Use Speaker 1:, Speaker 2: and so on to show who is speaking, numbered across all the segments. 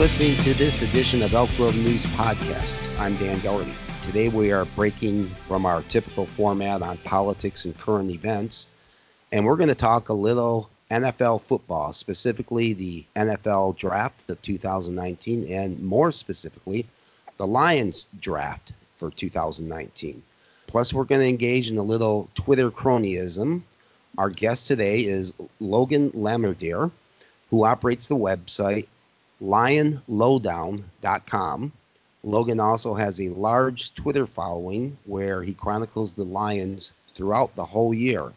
Speaker 1: Listening to this edition of Elk Grove News Podcast. I'm Dan Doherty. Today we are breaking from our typical format on politics and current events, and we're going to talk a little NFL football, specifically the NFL draft of 2019, and more specifically, the Lions draft for 2019. Plus, we're going to engage in a little Twitter cronyism. Our guest today is Logan Lamorandier, who operates the website lionlowdown.com. Logan also has a large Twitter following where he chronicles the Lions throughout the whole year.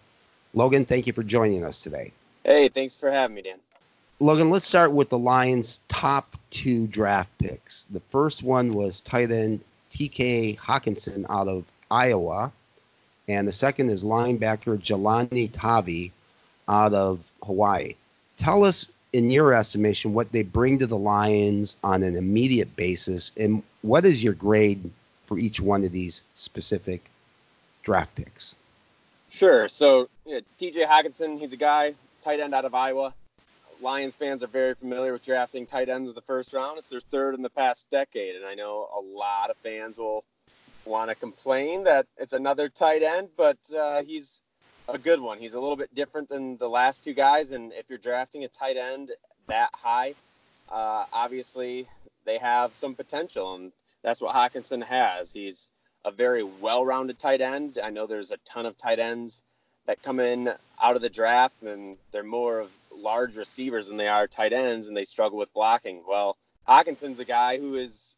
Speaker 1: Logan, thank you for joining us today.
Speaker 2: Hey, thanks for having me, Dan.
Speaker 1: Logan, let's start with the Lions' top two draft picks. The first one was tight end TJ Hockenson out of Iowa, and the second is linebacker Jahlani Tavai out of Hawaii. Tell us in your estimation, what they bring to the Lions on an immediate basis, and what is your grade for each one of these specific draft picks?
Speaker 2: Sure. So, yeah, TJ Hockenson, he's a guy, tight end out of Iowa. Lions fans are very familiar with drafting tight ends in the first round. It's their third in the past decade, and I know a lot of fans will want to complain that it's another tight end, but uh, he's a good one. He's a little bit different than the last two guys, and if you're drafting a tight end that high, uh, obviously they have some potential, and that's what Hockenson has. He's a very well-rounded tight end. I know there's a ton of tight ends that come in out of the draft, and they're more of large receivers than they are tight ends, and they struggle with blocking. Well, Hockenson's a guy who is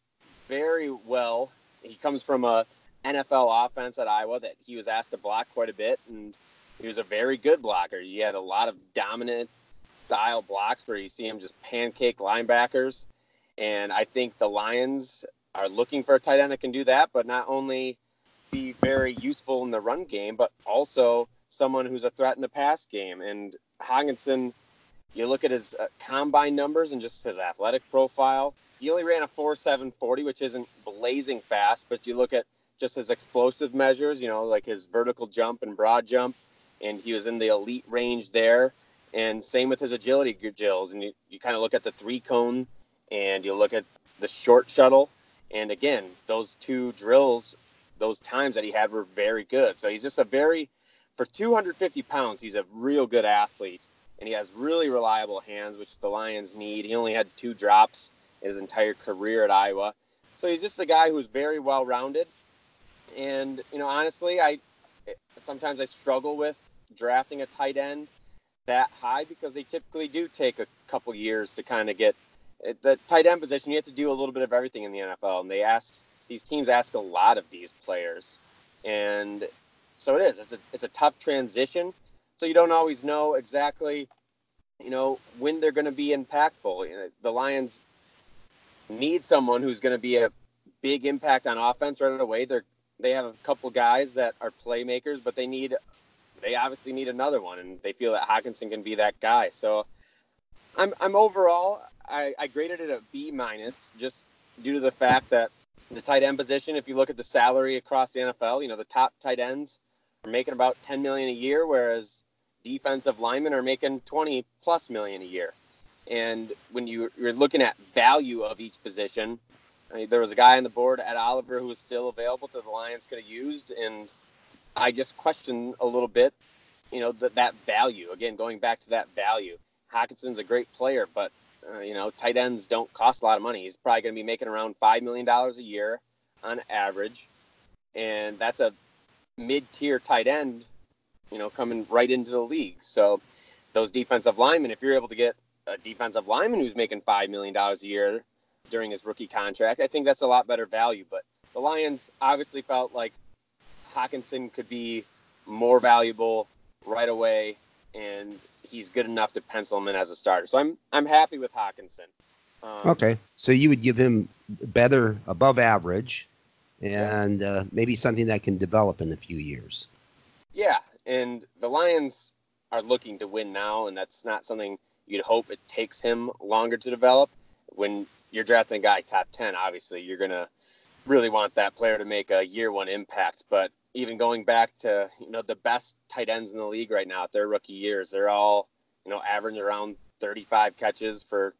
Speaker 2: very well. He comes from a NFL offense at Iowa that he was asked to block quite a bit, and he was a very good blocker. He had a lot of dominant style blocks where you see him just pancake linebackers. And I think the Lions are looking for a tight end that can do that, but not only be very useful in the run game, but also someone who's a threat in the pass game. And Hockenson, you look at his uh, combine numbers and just his athletic profile. He only ran a 4.740, which isn't blazing fast, but you look at just his explosive measures, you know, like his vertical jump and broad jump and he was in the elite range there. And same with his agility drills. And you, you kind of look at the three cone and you look at the short shuttle. And again, those two drills, those times that he had were very good. So he's just a very, for 250 pounds, he's a real good athlete. And he has really reliable hands, which the Lions need. He only had two drops his entire career at Iowa. So he's just a guy who's very well rounded. And, you know, honestly, I sometimes I struggle with drafting a tight end that high because they typically do take a couple years to kind of get the tight end position. You have to do a little bit of everything in the NFL, and they ask these teams ask a lot of these players, and so it is. It's a it's a tough transition. So you don't always know exactly, you know, when they're going to be impactful. You know, the Lions need someone who's going to be a big impact on offense right away. They're they have a couple guys that are playmakers, but they need they obviously need another one, and they feel that Hockenson can be that guy. So I'm I'm overall I, I graded it a B minus just due to the fact that the tight end position, if you look at the salary across the NFL, you know the top tight ends are making about 10 million a year, whereas defensive linemen are making 20 plus million a year. And when you, you're looking at value of each position, I mean, there was a guy on the board at Oliver who was still available that the Lions could have used, and I just question a little bit, you know, that that value. Again, going back to that value. Hockenson's a great player, but uh, you know, tight ends don't cost a lot of money. He's probably going to be making around five million dollars a year on average, and that's a mid-tier tight end, you know, coming right into the league. So those defensive linemen, if you're able to get a defensive lineman who's making five million dollars a year during his rookie contract, I think that's a lot better value. But the Lions obviously felt like Hockenson could be more valuable right away, and he's good enough to pencil him in as a starter. So I'm I'm happy with Hockenson.
Speaker 1: Um, okay, so you would give him better, above average, and uh, maybe something that can develop in a few years.
Speaker 2: Yeah, and the Lions are looking to win now, and that's not something you'd hope it takes him longer to develop. When you're drafting a guy top ten, obviously you're gonna really want that player to make a year one impact. But even going back to you know the best tight ends in the league right now at their rookie years, they're all you know averaging around 35 catches for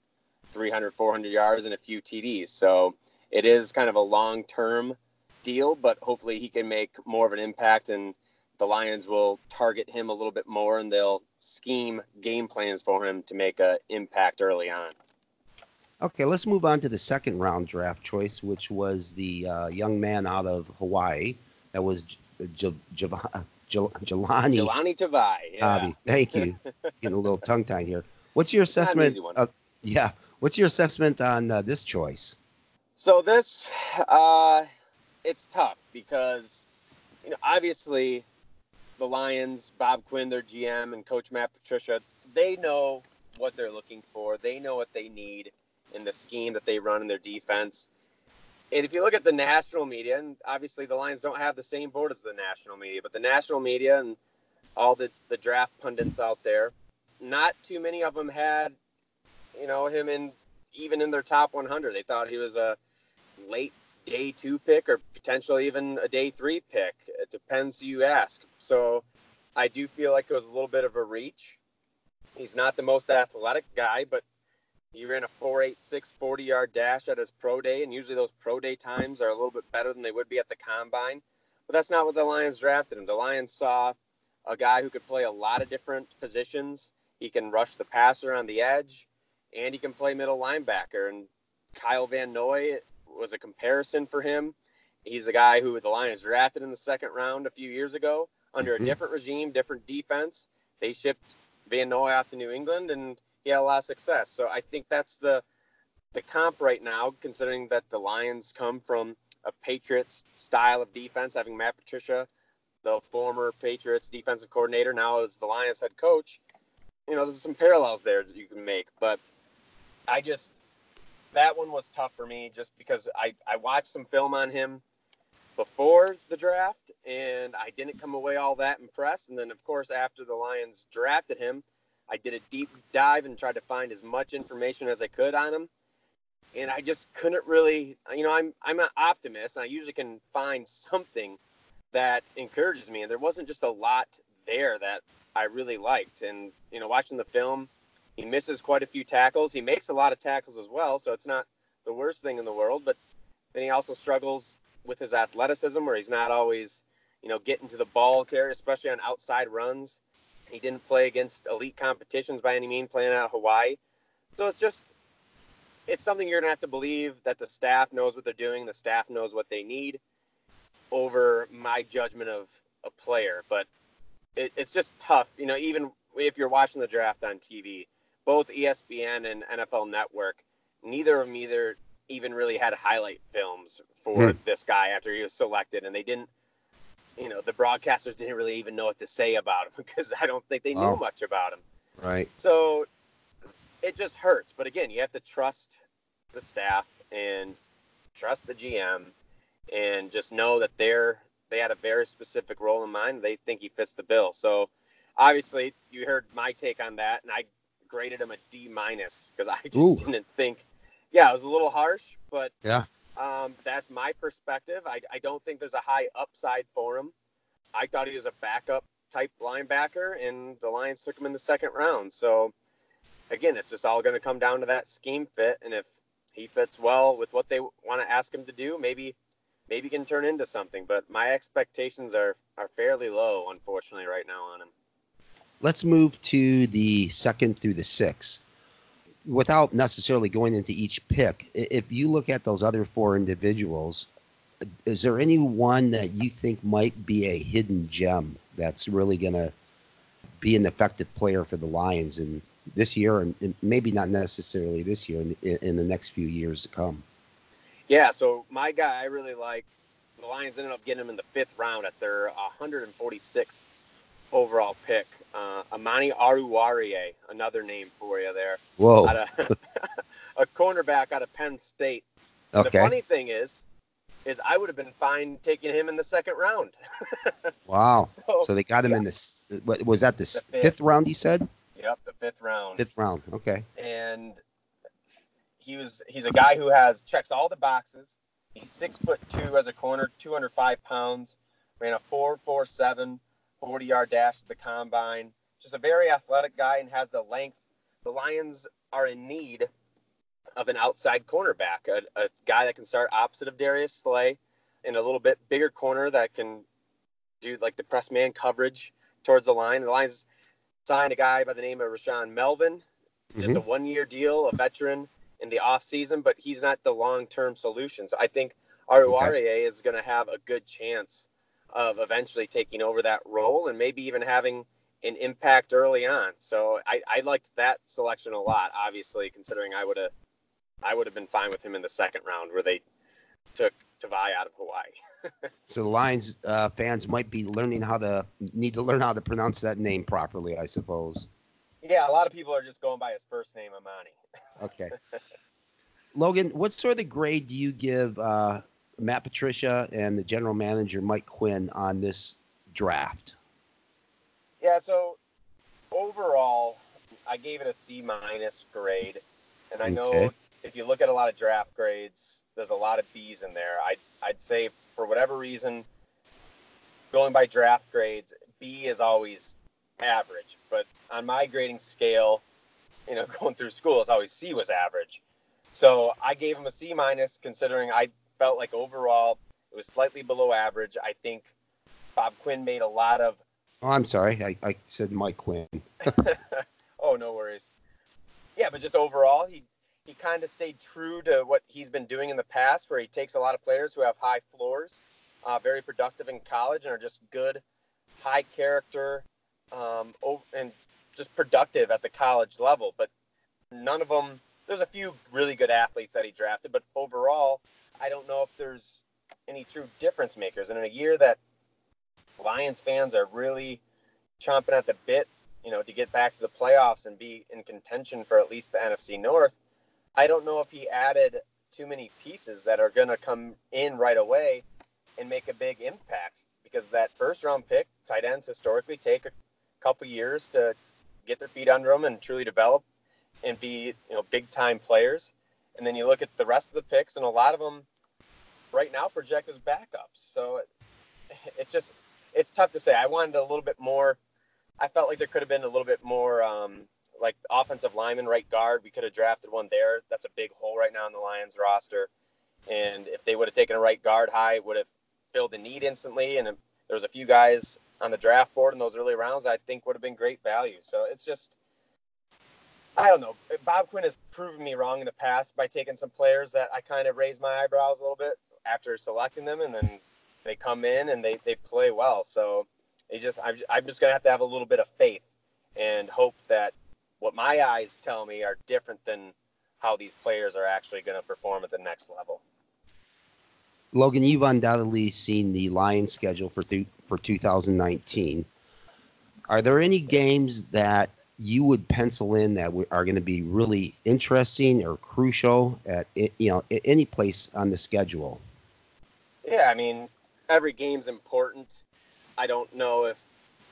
Speaker 2: 300, 400 yards and a few TDs. So it is kind of a long term deal, but hopefully he can make more of an impact and the Lions will target him a little bit more and they'll scheme game plans for him to make an impact early on.
Speaker 1: Okay, let's move on to the second round draft choice, which was the uh, young man out of Hawaii. That was J- J- J- Jahlani.
Speaker 2: Jahlani Tavai. Yeah.
Speaker 1: Thank you. Getting a little tongue tied here. What's your assessment? Of, yeah. What's your assessment on uh, this choice?
Speaker 2: So this, uh, it's tough because, you know, obviously, the Lions, Bob Quinn, their GM, and Coach Matt Patricia, they know what they're looking for. They know what they need in the scheme that they run in their defense. And if you look at the national media, and obviously the Lions don't have the same board as the national media, but the national media and all the, the draft pundits out there, not too many of them had, you know, him in even in their top 100. They thought he was a late day two pick or potentially even a day three pick. It depends who you ask. So I do feel like it was a little bit of a reach. He's not the most athletic guy, but he ran a 4.86 40 yard dash at his pro day, and usually those pro day times are a little bit better than they would be at the combine. But that's not what the Lions drafted him. The Lions saw a guy who could play a lot of different positions. He can rush the passer on the edge, and he can play middle linebacker. And Kyle Van Noy was a comparison for him. He's the guy who the Lions drafted in the second round a few years ago under a mm-hmm. different regime, different defense. They shipped Van Noy off to New England, and had a lot of success. So I think that's the the comp right now, considering that the Lions come from a Patriots style of defense, having Matt Patricia, the former Patriots defensive coordinator, now as the Lions head coach. You know, there's some parallels there that you can make, but I just that one was tough for me just because I I watched some film on him before the draft and I didn't come away all that impressed. And then of course after the Lions drafted him, I did a deep dive and tried to find as much information as I could on him. And I just couldn't really, you know, I'm I'm an optimist, and I usually can find something that encourages me. And there wasn't just a lot there that I really liked. And you know, watching the film, he misses quite a few tackles. He makes a lot of tackles as well, so it's not the worst thing in the world. But then he also struggles with his athleticism, where he's not always, you know, getting to the ball carry, especially on outside runs. He didn't play against elite competitions by any means, playing out of Hawaii. So it's just, it's something you're gonna have to believe that the staff knows what they're doing. The staff knows what they need over my judgment of a player. But it, it's just tough, you know. Even if you're watching the draft on TV, both ESPN and NFL Network, neither of them either even really had highlight films for hmm. this guy after he was selected, and they didn't you know the broadcasters didn't really even know what to say about him because I don't think they knew oh. much about him.
Speaker 1: Right.
Speaker 2: So it just hurts. But again, you have to trust the staff and trust the GM and just know that they're they had a very specific role in mind. They think he fits the bill. So obviously you heard my take on that and I graded him a D minus because I just Ooh. didn't think yeah, it was a little harsh, but
Speaker 1: yeah,
Speaker 2: um, that's my perspective. I, I don't think there's a high upside for him. I thought he was a backup type linebacker, and the Lions took him in the second round. So, again, it's just all going to come down to that scheme fit, and if he fits well with what they want to ask him to do, maybe maybe can turn into something. But my expectations are are fairly low, unfortunately, right now on him.
Speaker 1: Let's move to the second through the sixth without necessarily going into each pick, if you look at those other four individuals, is there any one that you think might be a hidden gem that's really going to be an effective player for the Lions in this year and, maybe not necessarily this year in, in the next few years to come?
Speaker 2: Yeah, so my guy I really like, the Lions ended up getting him in the fifth round at their 146th overall pick. Uh, Amani Oruwariye, another name for you there.
Speaker 1: Whoa.
Speaker 2: Of, a cornerback out of Penn State. Okay. The funny thing is, is I would have been fine taking him in the second round.
Speaker 1: wow. So, so, they got him yeah. in this. Was that? The, the fifth. fifth round? He said.
Speaker 2: Yep, the fifth round.
Speaker 1: Fifth round. Okay.
Speaker 2: And he was he's a guy who has checks all the boxes. He's six foot two as a corner, 205 pounds, ran a four four seven 40 yard dash at the combine. Just a very athletic guy and has the length. The Lions are in need of an outside cornerback, a, a guy that can start opposite of Darius Slay in a little bit bigger corner that can do like the press man coverage towards the line. The Lions signed a guy by the name of Rashaan Melvin, just mm-hmm. a one year deal, a veteran in the off season, but he's not the long term solution. So I think Oruwariye okay. is going to have a good chance of eventually taking over that role and maybe even having an impact early on. So I, I liked that selection a lot, obviously, considering I would have I would have been fine with him in the second round where they took Tavai out of Hawaii.
Speaker 1: so the Lions uh, fans might be learning how to need to learn how to pronounce that name properly, I suppose.
Speaker 2: Yeah, a lot of people are just going by his first name, Amani.
Speaker 1: okay. Logan, what sort of grade do you give uh, Matt Patricia and the general manager Mike Quinn on this draft?
Speaker 2: Yeah, so overall, I gave it a C minus grade, and I know okay. if you look at a lot of draft grades, there's a lot of B's in there. I I'd say for whatever reason, going by draft grades, B is always average, but on my grading scale, you know, going through school, it's always C was average. So I gave him a C minus, considering I felt like overall it was slightly below average. I think Bob Quinn made a lot of.
Speaker 1: Oh, I'm sorry. I, I said Mike Quinn.
Speaker 2: oh, no worries. Yeah, but just overall, he he kind of stayed true to what he's been doing in the past, where he takes a lot of players who have high floors, uh, very productive in college, and are just good, high character, um, and just productive at the college level. But none of them. There's a few really good athletes that he drafted, but overall, I don't know if there's any true difference makers. And in a year that Lions fans are really chomping at the bit, you know, to get back to the playoffs and be in contention for at least the NFC North, I don't know if he added too many pieces that are going to come in right away and make a big impact because that first round pick, tight ends historically take a couple years to get their feet under them and truly develop and be, you know, big time players. And then you look at the rest of the picks, and a lot of them right now project as backups. So it's just it's tough to say. I wanted a little bit more. I felt like there could have been a little bit more, um, like offensive lineman, right guard. We could have drafted one there. That's a big hole right now in the Lions roster. And if they would have taken a right guard high, it would have filled the need instantly. And there was a few guys on the draft board in those early rounds I think would have been great value. So it's just I don't know. Bob Quinn has proven me wrong in the past by taking some players that I kind of raised my eyebrows a little bit after selecting them, and then they come in and they, they play well. So they just I'm, I'm just gonna have to have a little bit of faith and hope that what my eyes tell me are different than how these players are actually going to perform at the next level.
Speaker 1: Logan, you've undoubtedly seen the Lions schedule for th- for 2019. Are there any games that you would pencil in that are going to be really interesting or crucial at you know any place on the schedule?
Speaker 2: Yeah, I mean every game's important. I don't know if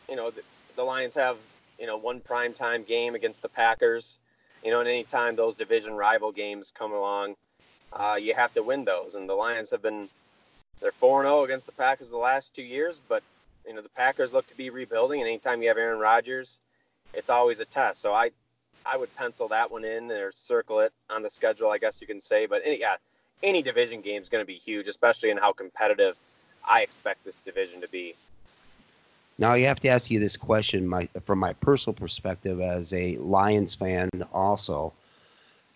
Speaker 2: you know the, the Lions have you know one prime time game against the Packers. You know, and anytime those division rival games come along, uh, you have to win those. And the Lions have been they're four zero oh against the Packers the last two years, but you know the Packers look to be rebuilding. And anytime you have Aaron Rodgers it's always a test. So I, I would pencil that one in or circle it on the schedule, I guess you can say. But any, yeah, any division game is going to be huge, especially in how competitive I expect this division to be.
Speaker 1: Now I have to ask you this question, my from my personal perspective as a Lions fan, also,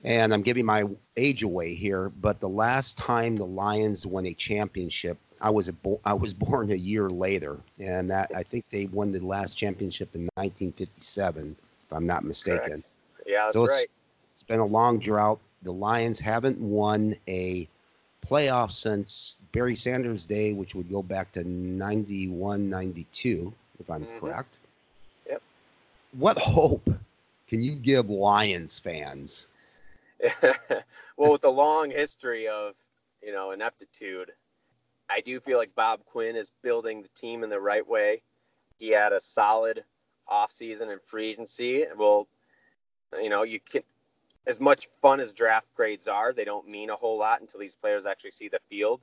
Speaker 1: and I'm giving my age away here. But the last time the Lions won a championship I was a bo- I was born a year later, and that I think they won the last championship in 1957, if I'm not mistaken.
Speaker 2: Correct. Yeah, that's so
Speaker 1: it's,
Speaker 2: right.
Speaker 1: It's been a long drought. The Lions haven't won a playoff since Barry Sanders' day, which would go back to 91, 92, if I'm mm-hmm. correct.
Speaker 2: Yep.
Speaker 1: What hope can you give Lions fans?
Speaker 2: well, with the long history of you know ineptitude I do feel like Bob Quinn is building the team in the right way. He had a solid offseason and free agency. Well, you know, you can as much fun as draft grades are, they don't mean a whole lot until these players actually see the field.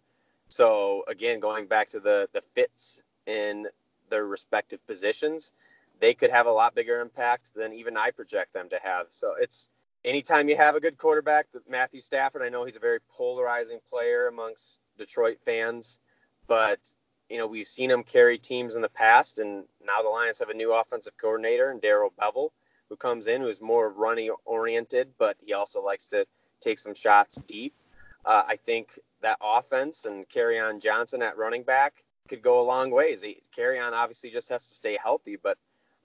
Speaker 2: So again, going back to the the fits in their respective positions, they could have a lot bigger impact than even I project them to have. So it's anytime you have a good quarterback, Matthew Stafford, I know he's a very polarizing player amongst Detroit fans, but you know we've seen him carry teams in the past, and now the Lions have a new offensive coordinator and Darrell Bevell, who comes in who's more running oriented, but he also likes to take some shots deep. Uh, I think that offense and Kerryon Johnson at running back could go a long ways. Kerryon obviously just has to stay healthy, but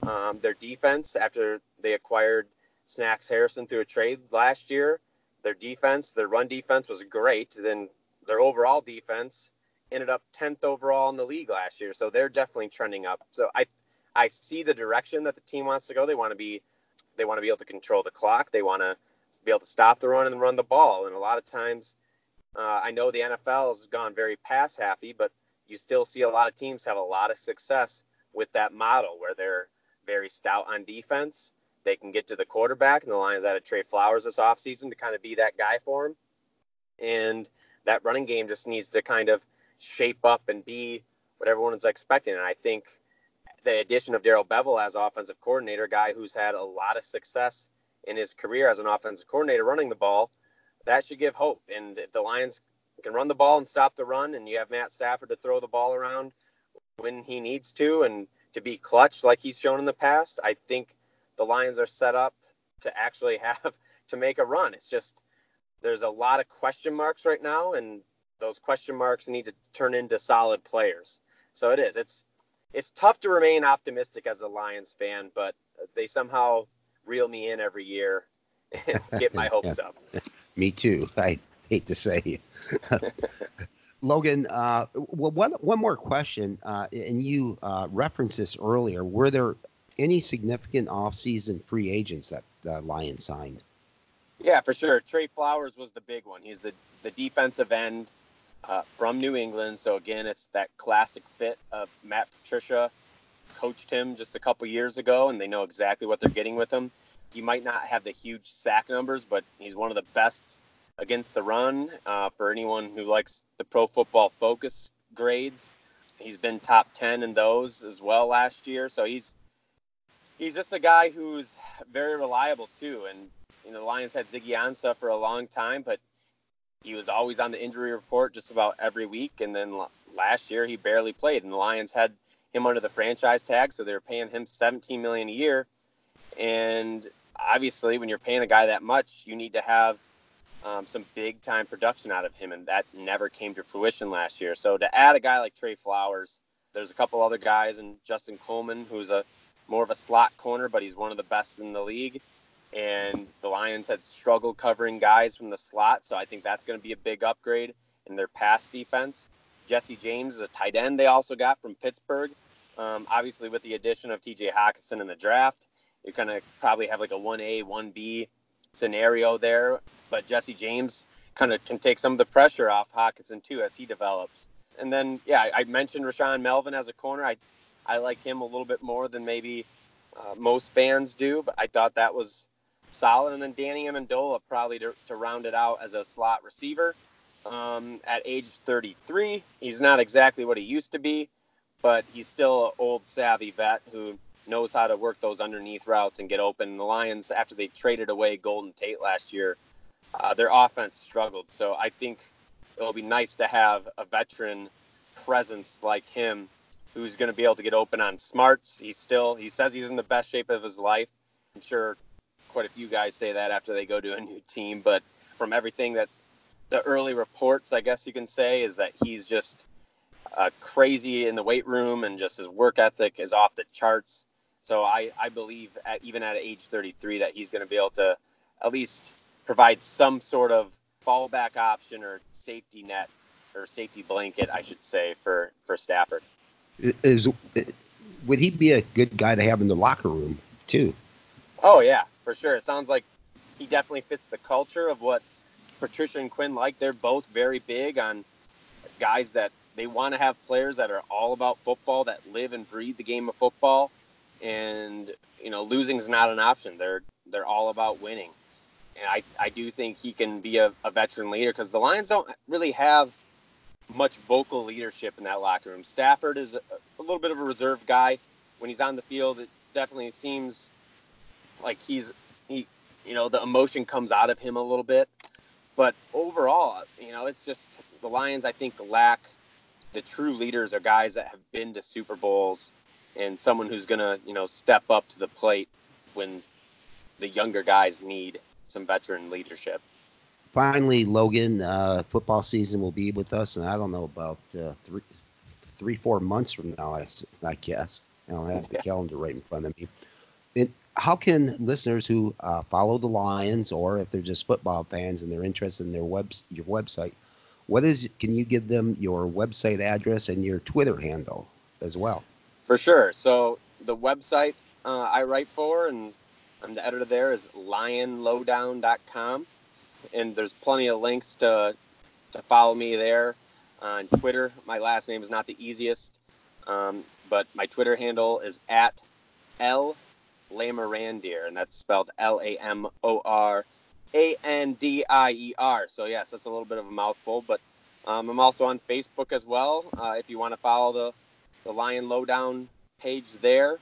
Speaker 2: um, their defense after they acquired Snacks Harrison through a trade last year. Their defense, their run defense was great. Then their overall defense ended up 10th overall in the league last year. So they're definitely trending up. So I I see the direction that the team wants to go. They want to be they want to be able to control the clock. They want to be able to stop the run and run the ball. And a lot of times, uh, I know the NFL has gone very pass happy, but you still see a lot of teams have a lot of success with that model where they're very stout on defense they can get to the quarterback, and the Lions added Trey Flowers this offseason to kind of be that guy for him. And that running game just needs to kind of shape up and be what everyone's expecting. And I think the addition of Darrell Bevell as offensive coordinator, a guy who's had a lot of success in his career as an offensive coordinator running the ball, that should give hope. And if the Lions can run the ball and stop the run, and you have Matt Stafford to throw the ball around when he needs to and to be clutch like he's shown in the past, I think the Lions are set up to actually have to make a run. It's just there's a lot of question marks right now, and those question marks need to turn into solid players. So it is. It's it's tough to remain optimistic as a Lions fan, but they somehow reel me in every year and get my hopes up.
Speaker 1: Me too. I hate to say. Logan, uh, one one more question, uh, and you uh, referenced this earlier. Were there any significant offseason free agents that the Lions signed?
Speaker 2: Yeah, for sure. Trey Flowers was the big one. He's the, the defensive end uh, from New England. So, again, it's that classic fit of Matt Patricia coached him just a couple years ago, and they know exactly what they're getting with him. He might not have the huge sack numbers, but he's one of the best against the run. Uh, for anyone who likes the pro football focus grades, he's been top 10 in those as well last year. So he's he's just a guy who's very reliable too. And you know, the Lions had Ziggy Ansah for a long time, but he was always on the injury report just about every week. And then last year he barely played, and the Lions had him under the franchise tag, so they were paying him 17 million a year. And obviously, when you're paying a guy that much, you need to have um, some big time production out of him, and that never came to fruition last year. So to add a guy like Trey Flowers, there's a couple other guys, and Justin Coleman, who's a more of a slot corner, but he's one of the best in the league. And the Lions had struggled covering guys from the slot, so I think that's going to be a big upgrade in their pass defense. Jesse James is a tight end they also got from Pittsburgh. Um, obviously, with the addition of TJ Hockenson in the draft, you're going to probably have like a 1A, 1B scenario there. But Jesse James kind of can take some of the pressure off Hockenson too as he develops. And then, yeah, I mentioned Rashaan Melvin as a corner. I I like him a little bit more than maybe uh, most fans do, but I thought that was solid. And then Danny Amendola probably to, to round it out as a slot receiver. Um, at age 33, he's not exactly what he used to be, but he's still an old savvy vet who knows how to work those underneath routes and get open. The Lions, after they traded away Golden Tate last year, uh, their offense struggled. So I think it'll be nice to have a veteran presence like him who's going to be able to get open on smarts. He's still, he says he's in the best shape of his life. I'm sure quite a few guys say that after they go to a new team, but from everything that's the early reports, I guess you can say, is that he's just uh, crazy in the weight room and just his work ethic is off the charts. So I, I believe at, even at age 33 that he's going to be able to at least provide some sort of fallback option or safety net or safety blanket, I should say, for, for Stafford
Speaker 1: is would he be a good guy to have in the locker room too?
Speaker 2: Oh yeah, for sure. It sounds like he definitely fits the culture of what Patricia and Quinn like. They're both very big on guys that they want to have players that are all about football, that live and breathe the game of football, and you know losing is not an option. They're they're all about winning, and I I do think he can be a, a veteran leader because the Lions don't really have much vocal leadership in that locker room. Stafford is a, a little bit of a reserved guy. When he's on the field, it definitely seems like he's he you know, the emotion comes out of him a little bit. But overall, you know, it's just the Lions, I think, lack the true leaders are guys that have been to Super Bowls and someone who's going to, you know, step up to the plate when the younger guys need some veteran leadership.
Speaker 1: Finally, Logan, uh, football season will be with us, and I don't know about uh, three, three, four months from now. I, I guess I don't have the yeah. calendar right in front of me. It, how can listeners who uh, follow the Lions, or if they're just football fans and they're interested in their web your website, what is? Can you give them your website address and your Twitter handle as well?
Speaker 2: For sure. So the website uh, I write for, and I'm the editor there, is lionlowdown.com, and there's plenty of links to to follow me there on Twitter. My last name is not the easiest, um, but my Twitter handle is at l Lamorandier, and that's spelled L A M O R A N D I E R. So, yes, that's a little bit of a mouthful, but um, I'm also on Facebook as well. Uh, if you want to follow the, the Lion Lowdown page there,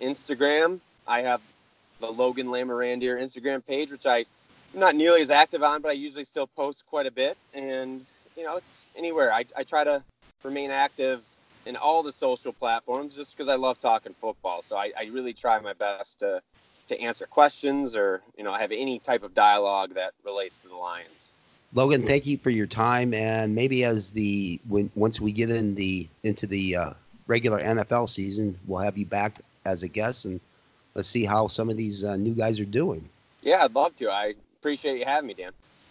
Speaker 2: Instagram, I have the Logan Lamorandier Instagram page, which I, I'm not nearly as active on, but I usually still post quite a bit. And, you know, it's anywhere. I, I try to remain active in all the social platforms just because I love talking football. So I, I, really try my best to to answer questions or you know have any type of dialogue that relates to the Lions.
Speaker 1: Logan, thank you for your time, and maybe as the when once we get in the into the uh, regular NFL season, we'll have you back as a guest, and let's see how some of these uh, new guys are doing.
Speaker 2: Yeah, I'd love to. I appreciate you having me, Dan.